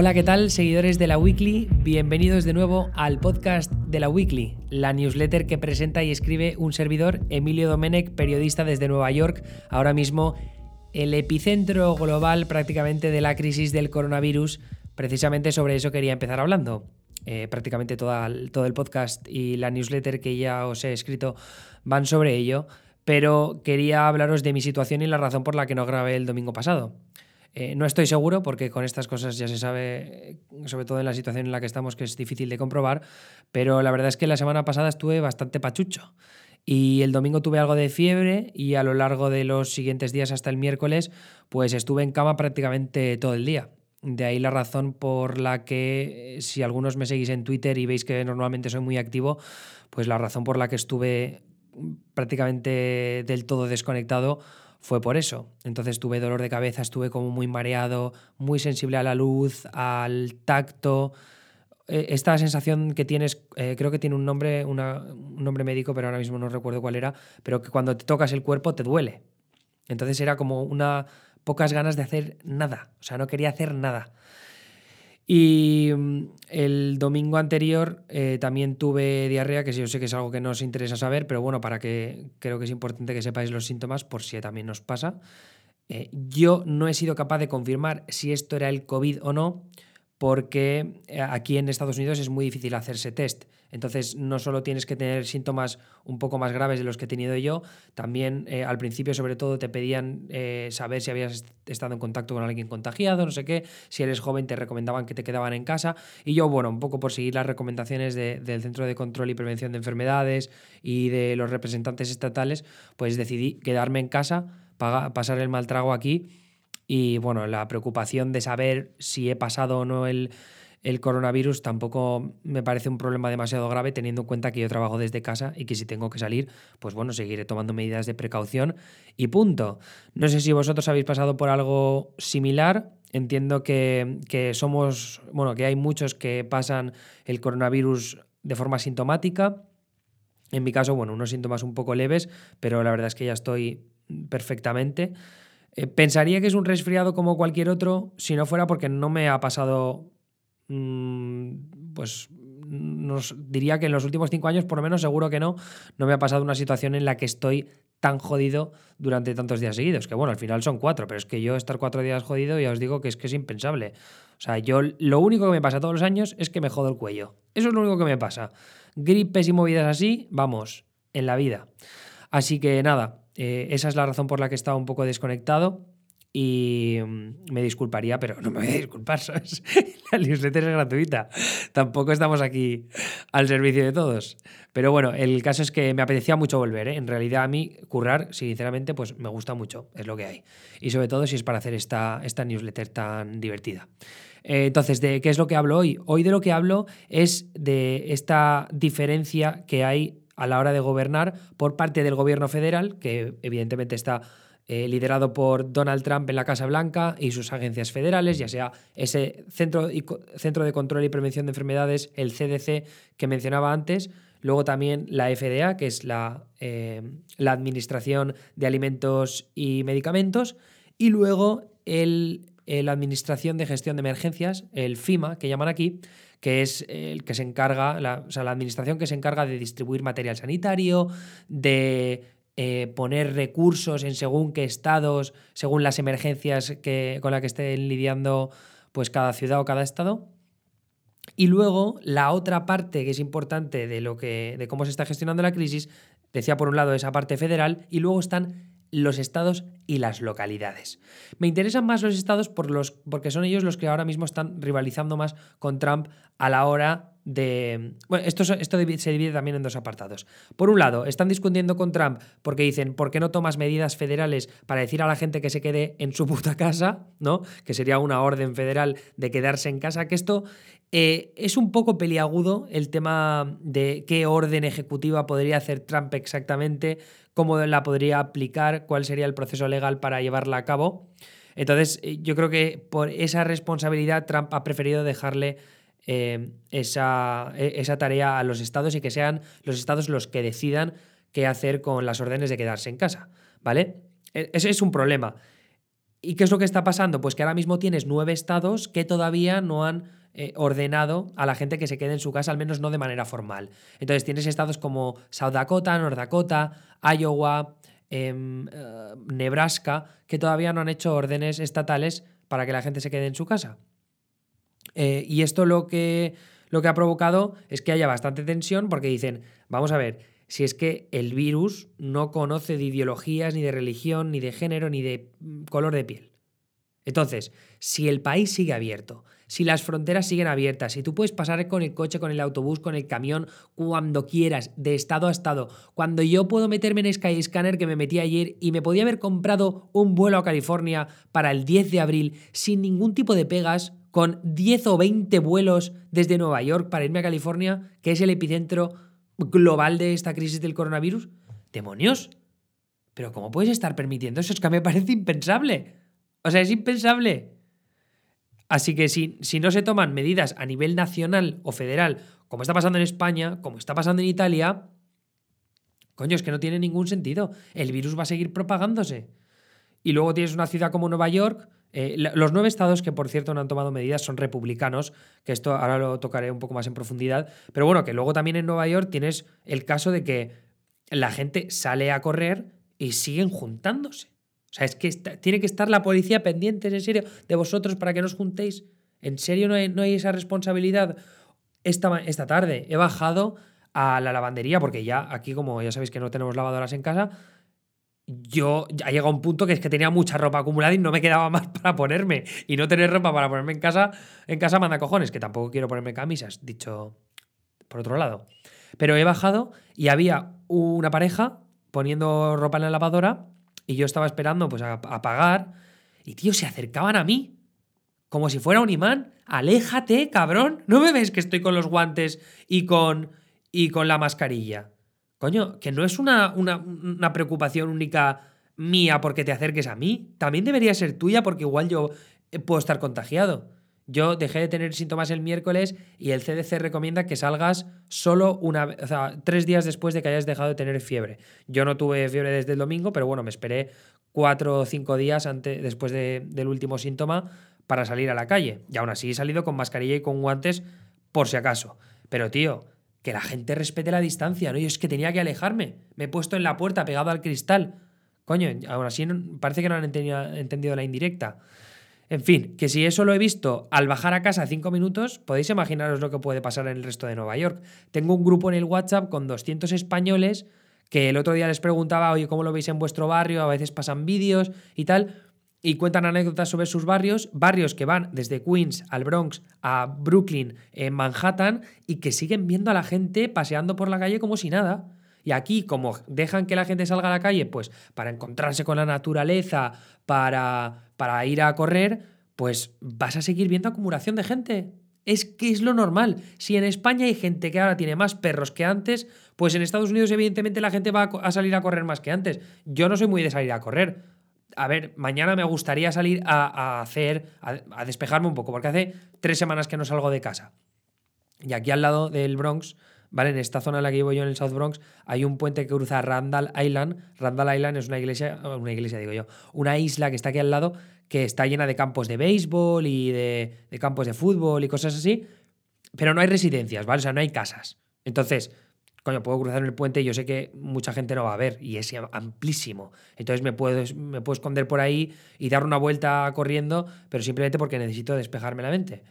Hola, ¿qué tal, seguidores de la Weekly? Bienvenidos de nuevo al podcast de la Weekly, la newsletter que presenta y escribe un servidor, Emilio Domenech, periodista desde Nueva York, ahora mismo el epicentro global prácticamente de la crisis del coronavirus. Precisamente sobre eso quería empezar hablando. Eh, prácticamente todo el podcast y la newsletter que ya os he escrito van sobre ello, pero quería hablaros de mi situación y la razón por la que no grabé el domingo pasado. Eh, no estoy seguro porque con estas cosas ya se sabe, sobre todo en la situación en la que estamos, que es difícil de comprobar, pero la verdad es que la semana pasada estuve bastante pachucho. Y el domingo tuve algo de fiebre y a lo largo de los siguientes días hasta el miércoles, pues estuve en cama prácticamente todo el día. De ahí la razón por la que, eh, si algunos me seguís en Twitter y veis que normalmente soy muy activo, pues la razón por la que estuve prácticamente del todo desconectado fue por eso. Entonces tuve dolor de cabeza, estuve como muy mareado, muy sensible a la luz, al tacto. E, esta sensación que tienes, eh, creo que tiene un nombre, un nombre médico, pero ahora mismo no recuerdo cuál era, pero que cuando te tocas el cuerpo te duele. Entonces era como una pocas ganas de hacer nada, o sea, no quería hacer nada. Y mm, el domingo anterior eh, también tuve diarrea, que yo sé que es algo que no os interesa saber, pero bueno, para que creo que es importante que sepáis los síntomas por si también nos pasa. Eh, yo no he sido capaz de confirmar si esto era el COVID o no, porque eh, aquí en Estados Unidos es muy difícil hacerse test. Entonces, no solo tienes que tener síntomas un poco más graves de los que he tenido yo, también eh, al principio, sobre todo, te pedían eh, saber si habías estado en contacto con alguien contagiado, no sé qué. Si eres joven, te recomendaban que te quedaban en casa. Y yo, bueno, un poco por seguir las recomendaciones del Centro de Control y Prevención de Enfermedades y de los representantes estatales, pues decidí quedarme en casa, pasar el mal trago aquí y bueno, la preocupación de saber si he pasado o no el, coronavirus tampoco me parece un problema demasiado grave teniendo en cuenta que yo trabajo desde casa y que si tengo que salir, pues bueno, seguiré tomando medidas de precaución y punto. No sé si vosotros habéis pasado por algo similar. Entiendo que, que somos, bueno, que hay muchos que pasan el coronavirus de forma sintomática. En mi caso, bueno, unos síntomas un poco leves, pero la verdad es que ya estoy perfectamente. Eh, pensaría que es un resfriado como cualquier otro si no fuera porque no me ha pasado, mm, pues nos diría que en los últimos cinco años, por lo menos seguro que no, no me ha pasado una situación en la que estoy tan jodido durante tantos días seguidos. Que bueno, al final son cuatro, pero es que yo estar cuatro días jodido ya os digo que es que es impensable. O sea, yo lo único que me pasa todos los años es que me jodo el cuello. Eso es lo único que me pasa. Gripes y movidas así, vamos, en la vida. Así que nada, eh, esa es la razón por la que estaba un poco desconectado y mm, me disculparía, pero no me voy a disculpar. La newsletter es gratuita. Tampoco estamos aquí al servicio de todos. Pero bueno, el caso es que me apetecía mucho volver. ¿eh? En realidad a mí currar, sinceramente, pues me gusta mucho, es lo que hay. Y sobre todo si es para hacer esta, esta newsletter tan divertida. Eh, entonces, ¿de qué es lo que hablo hoy? Hoy de lo que hablo es de esta diferencia que hay a la hora de gobernar por parte del gobierno federal, que evidentemente está eh, liderado por Donald Trump en la Casa Blanca y sus agencias federales, ya sea ese Centro, Centro de Control y Prevención de Enfermedades, el CDC que mencionaba antes, luego también la FDA, que es la, eh, la Administración de Alimentos y Medicamentos, y luego el, la Administración de Gestión de Emergencias, el FIMA, que llaman aquí, que es el que se encarga, la, o sea, la administración que se encarga de distribuir material sanitario, de eh, poner recursos en según qué estados, según las emergencias que, con las que estén lidiando pues cada ciudad o cada estado. Y luego la otra parte que es importante de lo que de cómo se está gestionando la crisis, decía por un lado esa parte federal y luego están los estados y las localidades. Me interesan más los estados por los, porque son ellos los que ahora mismo están rivalizando más con Trump a la hora de... Bueno, esto, se divide también en dos apartados. Por un lado, están discutiendo con Trump porque dicen, ¿por qué no tomas medidas federales para decir a la gente que se quede en su puta casa? ¿no? Que sería una orden federal de quedarse en casa, que esto eh, es un poco peliagudo el tema de qué orden ejecutiva podría hacer Trump exactamente, cómo la podría aplicar, cuál sería el proceso legal para llevarla a cabo. Entonces, eh, yo creo que por esa responsabilidad Trump ha preferido dejarle eh, esa, e, esa tarea a los estados y que sean los estados los que decidan qué hacer con las órdenes de quedarse en casa, ¿vale? E, ese es un problema. ¿Y qué es lo que está pasando? Pues que ahora mismo tienes nueve estados que todavía no han eh, ordenado a la gente que se quede en su casa, al menos no de manera formal. Entonces tienes estados como South Dakota, North Dakota, Iowa, em, eh, Nebraska, que todavía no han hecho órdenes estatales para que la gente se quede en su casa. Eh, y esto lo que, lo que ha provocado es que haya bastante tensión porque dicen, vamos a ver, si es que el virus no conoce de ideologías, ni de religión, ni de género, ni de mm, color de piel. Entonces, si el país sigue abierto, si las fronteras siguen abiertas, si tú puedes pasar con el coche, con el autobús, con el camión, cuando quieras, de estado a estado, cuando yo puedo meterme en Skyscanner que me metí ayer y me podía haber comprado un vuelo a California para el 10 de abril sin ningún tipo de pegas, con 10 o 20 vuelos desde Nueva York para irme a California, que es el epicentro global de esta crisis del coronavirus? ¡Demonios! Pero ¿cómo puedes estar permitiendo eso? Es que me parece impensable. O sea, es impensable. Así que si, si no se toman medidas a nivel nacional o federal, como está pasando en España, como está pasando en Italia, coño, es que no tiene ningún sentido. El virus va a seguir propagándose. Y luego tienes una ciudad como Nueva York. Eh, los nueve estados que, por cierto, no han tomado medidas son republicanos, que esto ahora lo tocaré un poco más en profundidad. Pero bueno, que luego también en Nueva York tienes el caso de que la gente sale a correr y siguen juntándose. O sea, es que tiene que estar la policía pendiente, en serio, de vosotros para que no os juntéis. ¿En serio no hay, no hay esa responsabilidad? Esta, esta tarde he bajado a la lavandería, porque ya aquí, como ya sabéis que no tenemos lavadoras en casa, yo ha llegado un punto que es que tenía mucha ropa acumulada y no me quedaba más para ponerme. Y no tener ropa para ponerme en casa, en casa manda cojones, que tampoco quiero ponerme camisas, dicho por otro lado. Pero he bajado y había una pareja poniendo ropa en la lavadora y yo estaba esperando pues a, pagar y tío, se acercaban a mí como si fuera un imán. Aléjate, cabrón. ¿No me ves que estoy con los guantes y con, y con la mascarilla? Coño, que no es una, una, preocupación única mía porque te acerques a mí. También debería ser tuya porque igual yo eh, puedo estar contagiado. Yo dejé de tener síntomas el miércoles y el CDC recomienda que salgas solo una o sea, tres días después de que hayas dejado de tener fiebre. Yo no tuve fiebre desde el domingo, pero bueno, me esperé cuatro o cinco días antes, después del último síntoma para salir a la calle. Y aún así he salido con mascarilla y con guantes por si acaso. Pero tío, que la gente respete la distancia, ¿no? Yo es que tenía que alejarme. Me he puesto en la puerta pegado al cristal. Coño, aún así parece que no han entendido, la indirecta. En fin, que si eso lo he visto al bajar a casa cinco minutos, podéis imaginaros lo que puede pasar en el resto de Nueva York. Tengo un grupo en el WhatsApp con 200 españoles que el otro día les preguntaba, oye, ¿cómo lo veis en vuestro barrio? A veces pasan vídeos y tal y cuentan anécdotas sobre sus barrios, barrios que van desde Queens al Bronx a Brooklyn, en Manhattan, y que siguen viendo a la gente paseando por la calle como si nada. Y aquí, como dejan que la gente salga a la calle, pues para encontrarse con la naturaleza, para, para ir a correr, pues vas a seguir viendo acumulación de gente. Es que es lo normal. Si en España hay gente que ahora tiene más perros que antes, pues en Estados Unidos evidentemente la gente va a salir a correr más que antes. Yo no soy muy de salir a correr a ver, mañana me gustaría salir a, hacer, a, despejarme un poco, porque hace tres semanas que no salgo de casa. Y aquí al lado del Bronx, ¿vale? En esta zona en la que vivo yo, en el South Bronx, hay un puente que cruza Randall Island. Randall Island es una iglesia, una iglesia digo yo, una isla que está aquí al lado, que está llena de campos de béisbol y de, de campos de fútbol y cosas así, pero no hay residencias, ¿vale? O sea, no hay casas. Entonces, coño, puedo cruzar el puente y yo sé que mucha gente no va a ver y es amplísimo. Entonces me puedo, me puedo esconder por ahí y dar una vuelta corriendo, pero simplemente porque necesito despejarme la mente.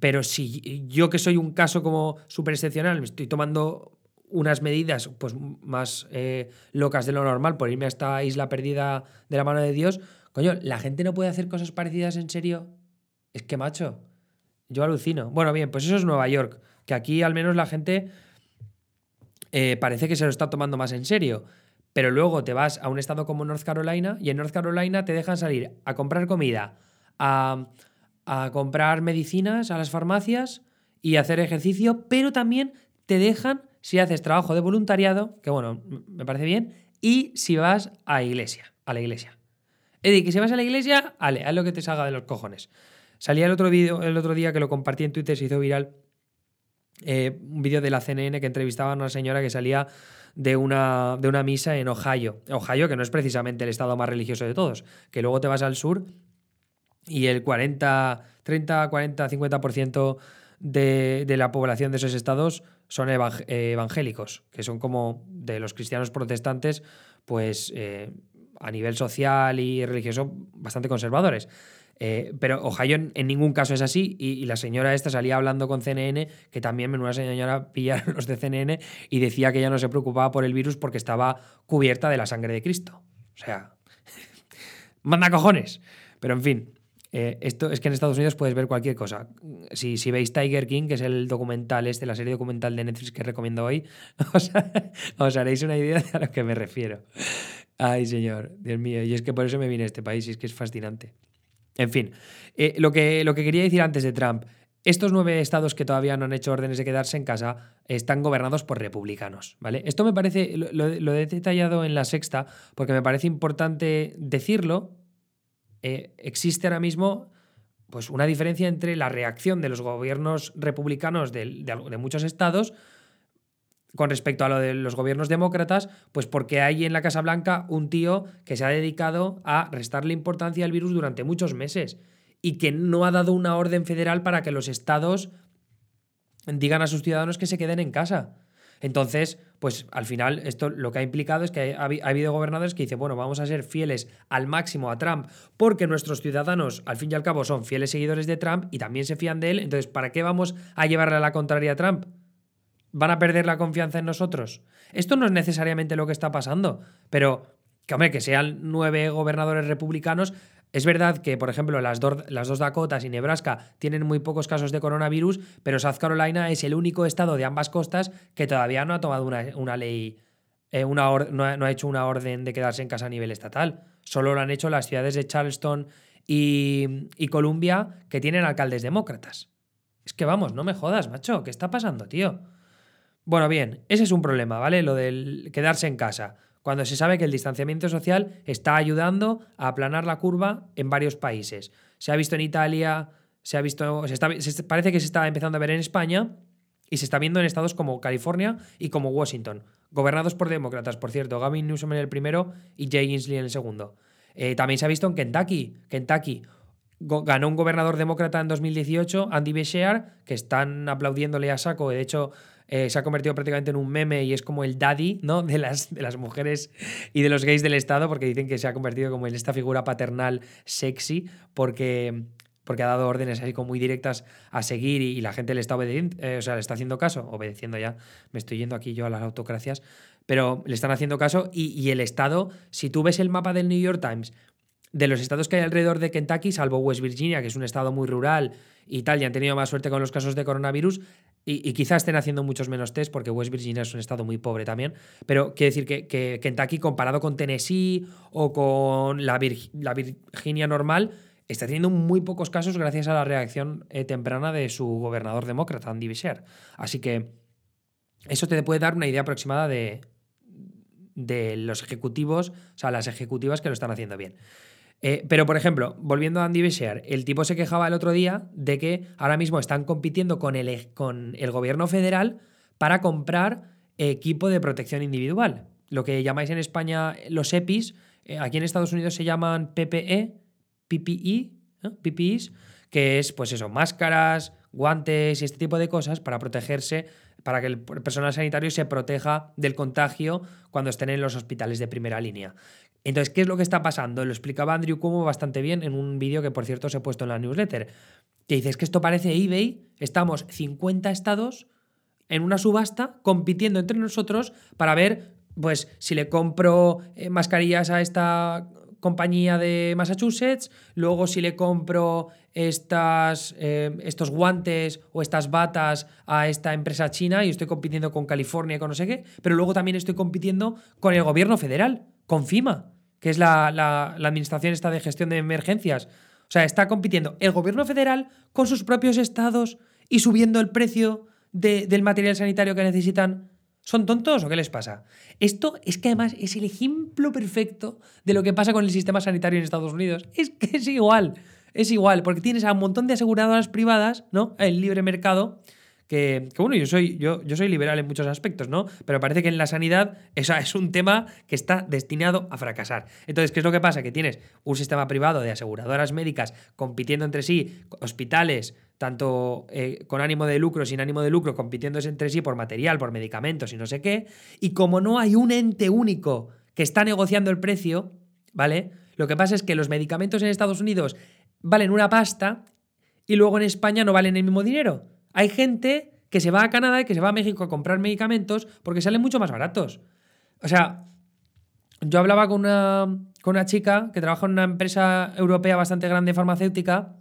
Pero si yo que soy un caso como súper excepcional, me estoy tomando unas medidas pues más eh, locas de lo normal por irme a esta isla perdida de la mano de Dios, coño, ¿la gente no puede hacer cosas parecidas en serio? Es que, macho, yo alucino. Bueno, bien, pues eso es Nueva York, que aquí al menos la gente eh, parece que se lo está tomando más en serio. Pero luego te vas a un estado como North Carolina y en North Carolina te dejan salir a comprar comida, a, comprar medicinas a las farmacias y hacer ejercicio, pero también te dejan si haces trabajo de voluntariado, que bueno, me parece bien, y si vas a iglesia, a la iglesia. Eddie, que si vas a la iglesia, ale, haz lo que te salga de los cojones. Salía el otro, video, el otro día que lo compartí en Twitter, se hizo viral, eh, un vídeo de la CNN que entrevistaba a una señora que salía de una, de una misa en Ohio. Ohio, que no es precisamente el estado más religioso de todos, que luego te vas al sur y el 40, 30, 40, 50% de, de la población de esos estados son evangélicos, que son como de los cristianos protestantes, pues eh, a nivel social y religioso bastante conservadores. Eh, pero Ohio en, ningún caso es así y, la señora esta salía hablando con CNN, que también menuda señora pillaron los de CNN y decía que ella no se preocupaba por el virus porque estaba cubierta de la sangre de Cristo. O sea, manda cojones. Pero en fin, eh, esto es que en Estados Unidos puedes ver cualquier cosa. Si, si, veis Tiger King, que es el documental este, la serie documental de Netflix que recomiendo hoy, os, haréis una idea de a lo que me refiero. Ay, señor, Dios mío. Y es que por eso me vine a este país y es que es fascinante. En fin, eh, lo, que, lo que quería decir antes de Trump. Estos nueve estados que todavía no han hecho órdenes de quedarse en casa están gobernados por republicanos, ¿vale? Esto me parece, lo, he detallado en la sexta porque me parece importante decirlo eh, existe ahora mismo pues, una diferencia entre la reacción de los gobiernos republicanos de, muchos estados con respecto a lo de los gobiernos demócratas, pues porque hay en la Casa Blanca un tío que se ha dedicado a restarle importancia al virus durante muchos meses y que no ha dado una orden federal para que los estados digan a sus ciudadanos que se queden en casa. Entonces, pues al final esto lo que ha implicado es que ha, habido gobernadores que dicen, bueno, vamos a ser fieles al máximo a Trump porque nuestros ciudadanos al fin y al cabo son fieles seguidores de Trump y también se fían de él, entonces, ¿para qué vamos a llevarle a la contraria a Trump? ¿Van a perder la confianza en nosotros? Esto no es necesariamente lo que está pasando, pero que, hombre, que sean nueve gobernadores republicanos es verdad que, por ejemplo, las, dos Dakotas y Nebraska tienen muy pocos casos de coronavirus, pero South Carolina es el único estado de ambas costas que todavía no ha tomado una, ley, eh, una no, ha, hecho una orden de quedarse en casa a nivel estatal. Solo lo han hecho las ciudades de Charleston y Columbia, que tienen alcaldes demócratas. Es que vamos, no me jodas, macho, ¿qué está pasando, tío? Bueno, bien, ese es un problema, ¿vale? Lo del quedarse en casa cuando se sabe que el distanciamiento social está ayudando a aplanar la curva en varios países. Se ha visto en Italia, se ha visto, se está, parece que se está empezando a ver en España y se está viendo en estados como California y como Washington, gobernados por demócratas, por cierto, Gavin Newsom en el primero y Jay Inslee en el segundo. Eh, también se ha visto en Kentucky, Kentucky, ganó un gobernador demócrata en 2018, Andy Beshear, que están aplaudiéndole a saco. De hecho, eh, se ha convertido prácticamente en un meme y es como el daddy ¿no? de, las, de las mujeres y de los gays del Estado, porque dicen que se ha convertido como en esta figura paternal sexy, porque, porque ha dado órdenes así como muy directas a seguir y, la gente le está eh, o sea, le está haciendo caso, obedeciendo ya, me estoy yendo aquí yo a las autocracias, pero le están haciendo caso y el Estado, si tú ves el mapa del New York Times, de los estados que hay alrededor de Kentucky, salvo West Virginia, que es un estado muy rural y tal, y han tenido más suerte con los casos de coronavirus, y, quizás estén haciendo muchos menos test, porque West Virginia es un estado muy pobre también, pero quiere decir que, Kentucky, comparado con Tennessee o con la, Virginia normal, está teniendo muy pocos casos gracias a la reacción eh, temprana de su gobernador demócrata, Andy Beshear. Así que eso te puede dar una idea aproximada de, de los ejecutivos, o sea, las ejecutivas que lo están haciendo bien. Eh, pero, por ejemplo, volviendo a Andy Beshear, el tipo se quejaba el otro día de que ahora mismo están compitiendo con el, con el gobierno federal para comprar equipo de protección individual. Lo que llamáis en España los EPIs, eh, aquí en Estados Unidos se llaman PPE, PPE, PPEs, que es, pues eso, máscaras, guantes y este tipo de cosas para protegerse, para que el personal sanitario se proteja del contagio cuando estén en los hospitales de primera línea. Entonces, ¿qué es lo que está pasando? Lo explicaba Andrew Cuomo bastante bien en un vídeo que, por cierto, os he puesto en la newsletter. Que dices que esto parece eBay, estamos 50 estados en una subasta compitiendo entre nosotros para ver, pues, si le compro eh, mascarillas a esta compañía de Massachusetts, luego si le compro eh, estos guantes o estas batas a esta empresa china y estoy compitiendo con California y con no sé qué, pero luego también estoy compitiendo con el gobierno federal, con FIMA que es la, administración esta de gestión de emergencias. O sea, está compitiendo el gobierno federal con sus propios estados y subiendo el precio del material sanitario que necesitan. ¿Son tontos o qué les pasa? Esto es que además es el ejemplo perfecto de lo que pasa con el sistema sanitario en Estados Unidos. Es que es igual, es igual, porque tienes a un montón de aseguradoras privadas, ¿no? El libre mercado, que, bueno, yo soy, yo, yo soy liberal en muchos aspectos, ¿no? Pero parece que en la sanidad esa es un tema que está destinado a fracasar. Entonces, ¿qué es lo que pasa? Que tienes un sistema privado de aseguradoras médicas compitiendo entre sí, hospitales, tanto eh, con ánimo de lucro, sin ánimo de lucro, compitiendo entre sí por material, por medicamentos y no sé qué, y como no hay un ente único que está negociando el precio, ¿vale? Lo que pasa es que los medicamentos en Estados Unidos valen una pasta y luego en España no valen el mismo dinero. Hay gente que se va a Canadá y que se va a México a comprar medicamentos porque salen mucho más baratos. O sea, yo hablaba con una, con una chica que trabaja en una empresa europea bastante grande farmacéutica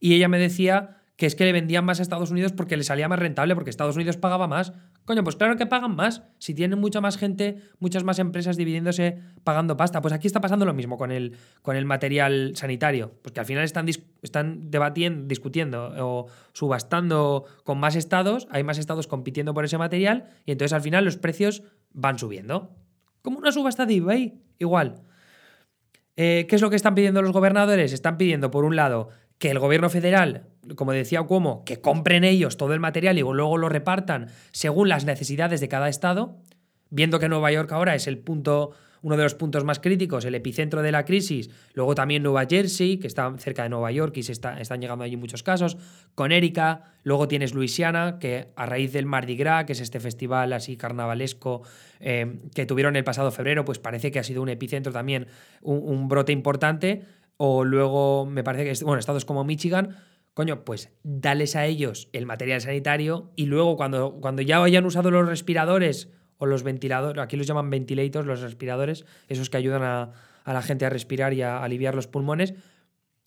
y ella me decía que es que le vendían más a Estados Unidos porque le salía más rentable, porque Estados Unidos pagaba más. Coño, pues claro que pagan más. Si tienen mucha más gente, muchas más empresas dividiéndose pagando pasta. Pues aquí está pasando lo mismo con el, con el material sanitario. Porque al final están, están debatiendo, discutiendo o subastando con más estados, hay más estados compitiendo por ese material y entonces al final los precios van subiendo. Como una subasta de eBay, igual. Eh, ¿Qué es lo que están pidiendo los gobernadores? Están pidiendo, por un lado, que el gobierno federal como decía como que compren ellos todo el material y luego lo repartan según las necesidades de cada estado, viendo que Nueva York ahora es el punto uno de los puntos más críticos, el epicentro de la crisis, luego también Nueva Jersey, que está cerca de Nueva York y se está, están llegando allí muchos casos, con Erika, luego tienes Luisiana, que a raíz del Mardi Gras, que es este festival así carnavalesco eh, que tuvieron el pasado febrero, pues parece que ha sido un epicentro también, un brote importante, o luego me parece que, bueno, estados como Michigan, coño, pues dales a ellos el material sanitario y luego cuando, cuando ya hayan usado los respiradores o los ventiladores, aquí los llaman ventilators, los respiradores, esos que ayudan a, la gente a respirar y a aliviar los pulmones,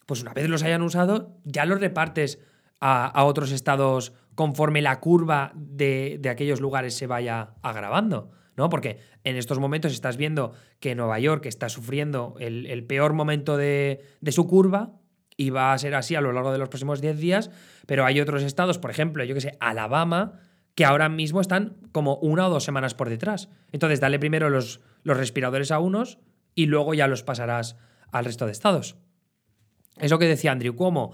pues una vez los hayan usado, ya los repartes a, otros estados conforme la curva de, aquellos lugares se vaya agravando. ¿No? Porque en estos momentos estás viendo que Nueva York está sufriendo el, peor momento de, su curva y va a ser así a lo largo de los próximos 10 días, pero hay otros estados, por ejemplo, yo que sé, Alabama, que ahora mismo están como una o dos semanas por detrás. Entonces, dale primero los, respiradores a unos y luego ya los pasarás al resto de estados. Eso que decía Andrew Cuomo,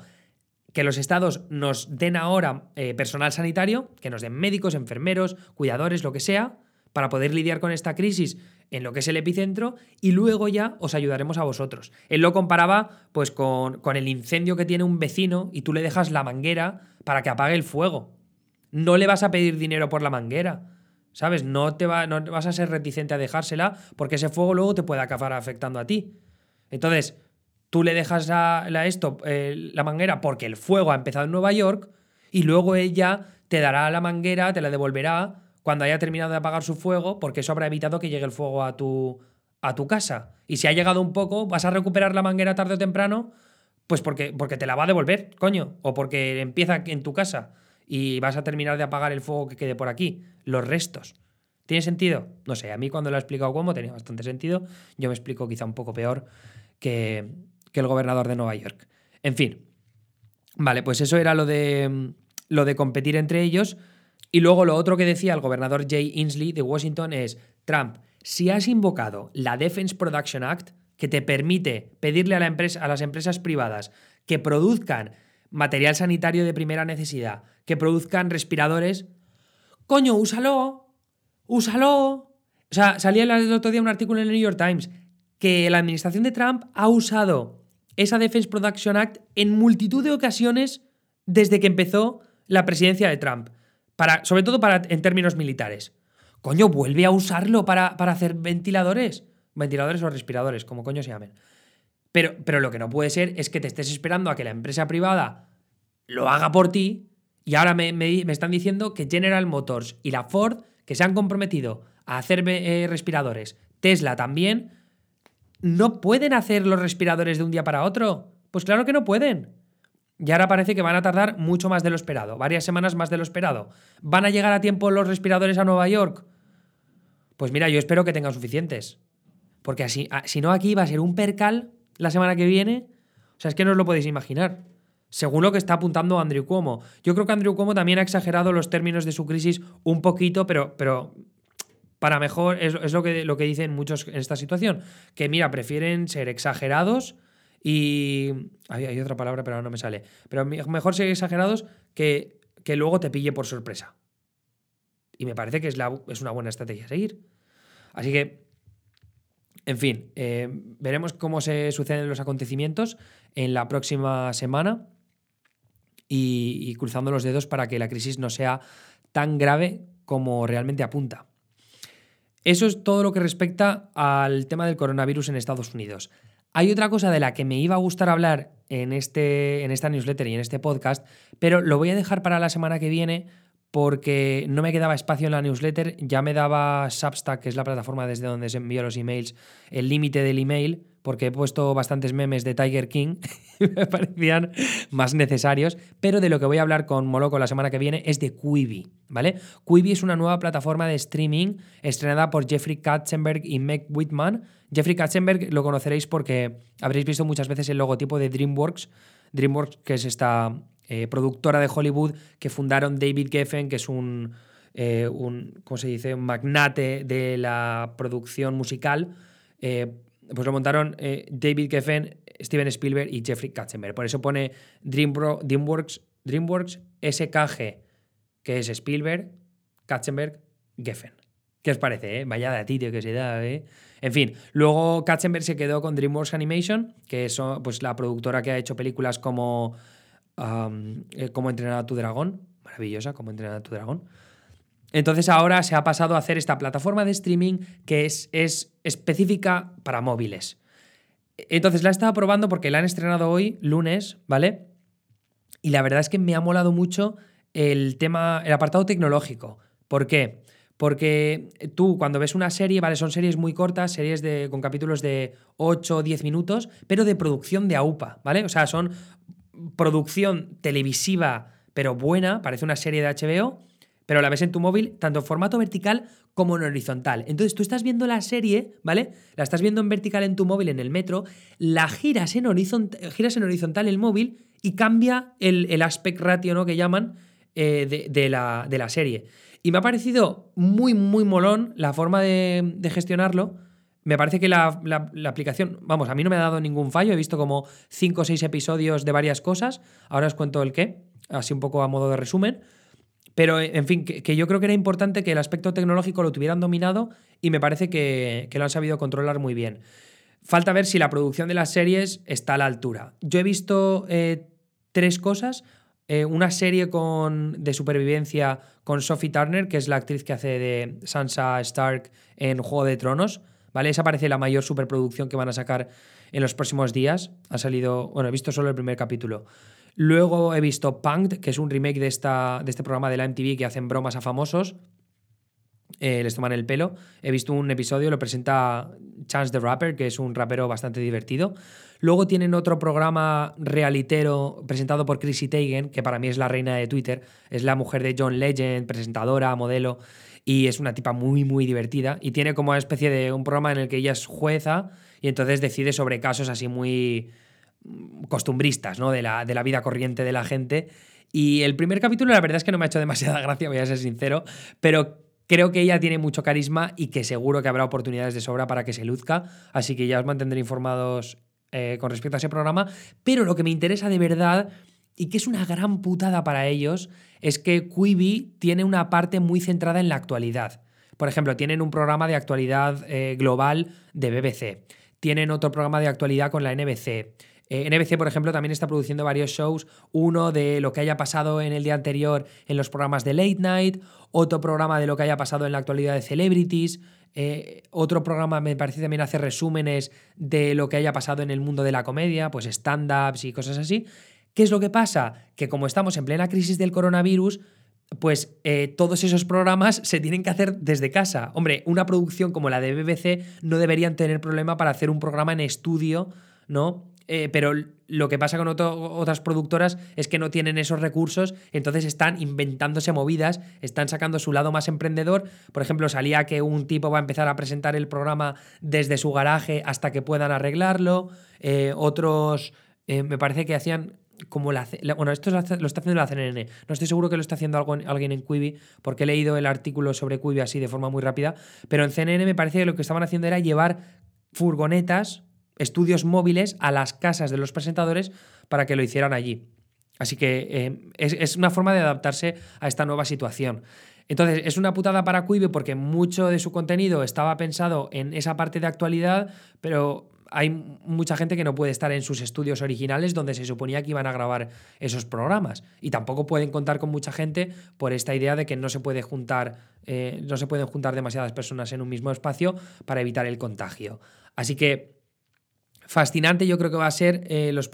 que los estados nos den ahora eh, personal sanitario, que nos den médicos, enfermeros, cuidadores, lo que sea, para poder lidiar con esta crisis en lo que es el epicentro y luego ya os ayudaremos a vosotros. Él lo comparaba pues con, con el incendio que tiene un vecino y tú le dejas la manguera para que apague el fuego. No le vas a pedir dinero por la manguera. ¿Sabes? No te va, no vas a ser reticente a dejársela porque ese fuego luego te puede acabar afectando a ti. Entonces, tú le dejas a, esto, eh, la manguera porque el fuego ha empezado en Nueva York y luego ella te dará la manguera, te la devolverá cuando haya terminado de apagar su fuego, porque eso habrá evitado que llegue el fuego a tu, a tu casa. Y si ha llegado un poco, vas a recuperar la manguera tarde o temprano, pues porque, porque te la va a devolver, coño, o porque empieza en tu casa y vas a terminar de apagar el fuego que quede por aquí, los restos. ¿Tiene sentido? No sé, a mí cuando lo he explicado cómo tenía bastante sentido, yo me explico quizá un poco peor que, que el gobernador de Nueva York. En fin, vale, pues eso era lo de, lo de competir entre ellos. Y luego lo otro que decía el gobernador Jay Inslee de Washington es, Trump, si has invocado la Defense Production Act, que te permite pedirle a, la empresa, a las empresas privadas que produzcan material sanitario de primera necesidad, que produzcan respiradores, coño, úsalo, úsalo. O sea, salía el otro día un artículo en el New York Times que la administración de Trump ha usado esa Defense Production Act en multitud de ocasiones desde que empezó la presidencia de Trump sobre todo para, en términos militares. Coño, vuelve a usarlo para, para hacer ventiladores. Ventiladores o respiradores, como coño se llamen. Pero, pero lo que no puede ser es que te estés esperando a que la empresa privada lo haga por ti y ahora me, están diciendo que General Motors y la Ford, que se han comprometido a hacer eh, respiradores, Tesla también, no pueden hacer los respiradores de un día para otro. Pues claro que no pueden. Y ahora parece que van a tardar mucho más de lo esperado, varias semanas más de lo esperado. ¿Van a llegar a tiempo los respiradores a Nueva York? Pues mira, yo espero que tengan suficientes. Porque así, ah, si no, aquí va a ser un percal la semana que viene. O sea, es que no os lo podéis imaginar. Según lo que está apuntando Andrew Cuomo. Yo creo que Andrew Cuomo también ha exagerado los términos de su crisis un poquito, pero, pero para mejor, es, es lo, que, lo que dicen muchos en esta situación. Que mira, prefieren ser exagerados y. Hay, otra palabra, pero ahora no me sale. Pero mejor ser exagerados que, que luego te pille por sorpresa. Y me parece que es, es una buena estrategia seguir. Así que, en fin, eh, veremos cómo se suceden los acontecimientos en la próxima semana y, cruzando los dedos para que la crisis no sea tan grave como realmente apunta. Eso es todo lo que respecta al tema del coronavirus en Estados Unidos. Hay otra cosa de la que me iba a gustar hablar en, este, en esta newsletter y en este podcast, pero lo voy a dejar para la semana que viene porque no me quedaba espacio en la newsletter, ya me daba Substack, que es la plataforma desde donde se envío los emails, el límite del email, porque he puesto bastantes memes de Tiger King y me parecían más necesarios, pero de lo que voy a hablar con Moloco la semana que viene es de Quibi, ¿vale? Quibi es una nueva plataforma de streaming estrenada por Jeffrey Katzenberg y Meg Whitman. Jeffrey Katzenberg lo conoceréis porque habréis visto muchas veces el logotipo de DreamWorks, DreamWorks que es esta eh, productora de Hollywood que fundaron David Geffen, que es un, eh, ¿cómo se dice?, un magnate de la producción musical. Eh, pues lo montaron David Geffen, Steven Spielberg y Jeffrey Katzenberg. Por eso pone DreamWorks, DreamWorks SKG, que es Spielberg, Katzenberg, Geffen. ¿Qué os parece? Eh? Vaya de tío que se da, ¿eh? En fin, luego Katzenberg se quedó con DreamWorks Animation, que es pues, la productora que ha hecho películas como eh, Cómo a tu dragón. Maravillosa, Cómo entrenar a tu dragón. Entonces ahora se ha pasado a hacer esta plataforma de streaming que es, es específica para móviles. Entonces la he estado probando porque la han estrenado hoy, lunes, ¿vale? Y la verdad es que me ha molado mucho el tema, el apartado tecnológico. ¿Por qué? Porque tú cuando ves una serie, ¿vale? Son series muy cortas, series de, con capítulos de 8 o 10 minutos, pero de producción de AUPA, ¿vale? O sea, son producción televisiva, pero buena, parece una serie de HBO, pero la ves en tu móvil tanto en formato vertical como en horizontal. Entonces tú estás viendo la serie, ¿vale? La estás viendo en vertical en tu móvil en el metro, la giras en, horizontal, giras en horizontal el móvil y cambia el, aspect ratio, ¿no? Que llaman eh, de, la, de, la, serie. Y me ha parecido muy, muy molón la forma de, de gestionarlo me parece que la, aplicación, vamos, a mí no me ha dado ningún fallo, he visto como 5 o 6 episodios de varias cosas, ahora os cuento el qué, así un poco a modo de resumen, pero en fin, que, yo creo que era importante que el aspecto tecnológico lo tuvieran dominado y me parece que, lo han sabido controlar muy bien. Falta ver si la producción de las series está a la altura. Yo he visto eh, tres cosas. Eh, una serie con, de supervivencia con Sophie Turner, que es la actriz que hace de Sansa Stark en Juego de Tronos. ¿vale? Esa parece la mayor superproducción que van a sacar en los próximos días. Ha salido, bueno, he visto solo el primer capítulo. Luego he visto Punked, que es un remake de, esta, de este programa de la MTV que hacen bromas a famosos. Eh, les toman el pelo. He visto un episodio, lo presenta Chance the Rapper, que es un rapero bastante divertido. Luego tienen otro programa realitero presentado por Chrissy Teigen, que para mí es la reina de Twitter. Es la mujer de John Legend, presentadora, modelo y es una tipa muy, muy divertida y tiene como una especie de un programa en el que ella es jueza y entonces decide sobre casos así muy costumbristas, ¿no? De la, de la vida corriente de la gente. Y el primer capítulo la verdad es que no me ha hecho demasiada gracia, voy a ser sincero, pero creo que ella tiene mucho carisma y que seguro que habrá oportunidades de sobra para que se luzca, así que ya os mantendré informados eh, con respecto a ese programa, pero lo que me interesa de verdad y que es una gran putada para ellos es que Quibi tiene una parte muy centrada en la actualidad. Por ejemplo, tienen un programa de actualidad eh, global de BBC. Tienen otro programa de actualidad con la NBC. Eh, NBC, por ejemplo, también está produciendo varios shows. Uno de lo que haya pasado en el día anterior en los programas de Late Night. Otro programa de lo que haya pasado en la actualidad de Celebrities. Eh, otro programa me parece también hace resúmenes de lo que haya pasado en el mundo de la comedia, pues stand-ups y cosas así. ¿Qué es lo que pasa? Que como estamos en plena crisis del coronavirus, pues eh, todos esos programas se tienen que hacer desde casa. Hombre, una producción como la de BBC no deberían tener problema para hacer un programa en estudio, ¿no? Eh, pero lo que pasa con otras productoras es que no tienen esos recursos, entonces están inventándose movidas, están sacando su lado más emprendedor. Por ejemplo, salía que un tipo va a empezar a presentar el programa desde su garaje hasta que puedan arreglarlo. Eh, otros, me parece que hacían como la, bueno, esto lo está haciendo la CNN. No estoy seguro que lo está haciendo alguien en Quibi, porque he leído el artículo sobre Quibi así de forma muy rápida, pero en CNN me parece que lo que estaban haciendo era llevar furgonetas, estudios móviles a las casas de los presentadores para que lo hicieran allí. Así que eh, es, una forma de adaptarse a esta nueva situación. Entonces, es una putada para Quibi porque mucho de su contenido estaba pensado en esa parte de actualidad, pero hay mucha gente que no puede estar en sus estudios originales donde se suponía que iban a grabar esos programas. Y tampoco pueden contar con mucha gente por esta idea de que no se puede juntar, eh, no se pueden juntar demasiadas personas en un mismo espacio para evitar el contagio. Así que fascinante yo creo que va a ser eh, los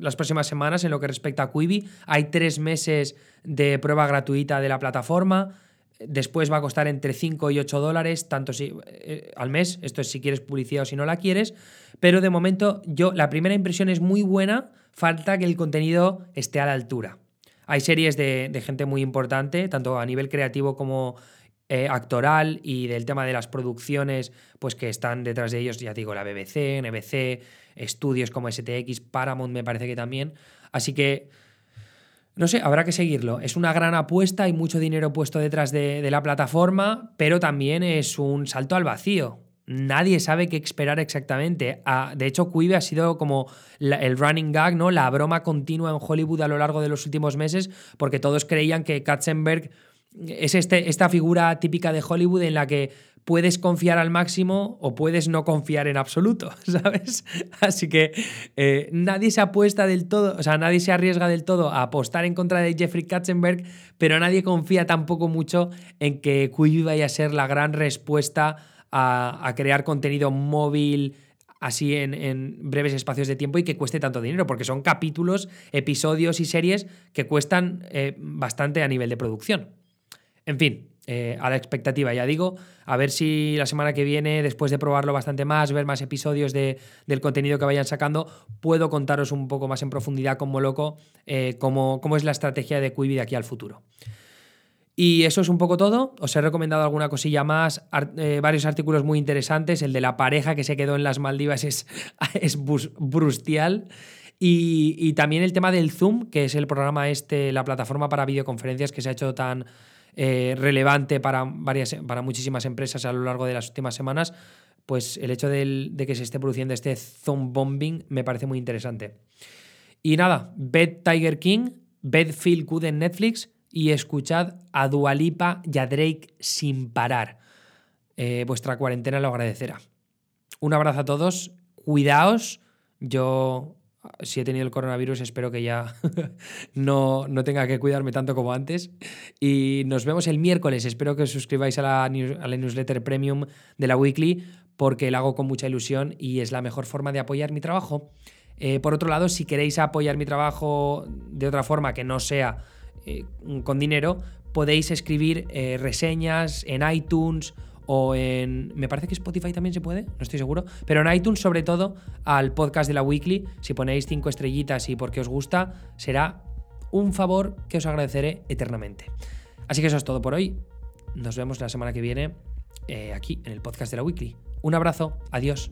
las próximas semanas en lo que respecta a Quibi. Hay tres meses de prueba gratuita de la plataforma. Después va a costar entre 5 y 8 dólares tanto si, eh, al mes. Esto es si quieres publicidad o si no la quieres. Pero de momento, yo, la primera impresión es muy buena. Falta que el contenido esté a la altura. Hay series de, gente muy importante, tanto a nivel creativo como eh, actoral y del tema de las producciones, pues que están detrás de ellos, ya digo, la BBC, NBC, estudios como STX, Paramount me parece que también. Así que, no sé, habrá que seguirlo. Es una gran apuesta, hay mucho dinero puesto detrás de, la plataforma, pero también es un salto al vacío. Nadie sabe qué esperar exactamente. Ah, de hecho, Quibi ha sido como el running gag, ¿no? La broma continua en Hollywood a lo largo de los últimos meses, porque todos creían que Katzenberg es este, esta figura típica de Hollywood en la que puedes confiar al máximo o puedes no confiar en absoluto, ¿sabes? Así que eh, nadie se apuesta del todo, o sea, nadie se arriesga del todo a apostar en contra de Jeffrey Katzenberg, pero nadie confía tampoco mucho en que Quibi vaya a ser la gran respuesta a, crear contenido móvil así en, breves espacios de tiempo y que cueste tanto dinero, porque son capítulos, episodios y series que cuestan eh, bastante a nivel de producción. En fin, eh, a la expectativa, ya digo, a ver si la semana que viene, después de probarlo bastante más, ver más episodios de, del contenido que vayan sacando, puedo contaros un poco más en profundidad como loco eh, cómo, es la estrategia de Quibi de aquí al futuro. Y eso es un poco todo. Os he recomendado alguna cosilla más, eh, varios artículos muy interesantes. El de la pareja que se quedó en las Maldivas es, es brustial. Y, y, también el tema del Zoom, que es el programa este, la plataforma para videoconferencias que se ha hecho tan, eh, relevante para, varias, para muchísimas empresas a lo largo de las últimas semanas, pues el hecho de, que se esté produciendo este zoom bombing me parece muy interesante. Y nada, ved Tiger King, ved Feel Good en Netflix y escuchad a Dualipa y a Drake sin parar. Eh, vuestra cuarentena lo agradecerá. Un abrazo a todos, cuidaos. Yo si he tenido el coronavirus, espero que ya no, tenga que cuidarme tanto como antes. Y nos vemos el miércoles. Espero que os suscribáis a la, newsletter premium de la weekly porque la hago con mucha ilusión y es la mejor forma de apoyar mi trabajo. Eh, por otro lado, si queréis apoyar mi trabajo de otra forma que no sea eh, con dinero, podéis escribir eh, reseñas en iTunes o en. Me parece que Spotify también se puede, no estoy seguro. Pero en iTunes, sobre todo, al podcast de la Weekly, si ponéis cinco estrellitas y porque os gusta, será un favor que os agradeceré eternamente. Así que eso es todo por hoy. Nos vemos la semana que viene eh, aquí en el podcast de la Weekly. Un abrazo, adiós.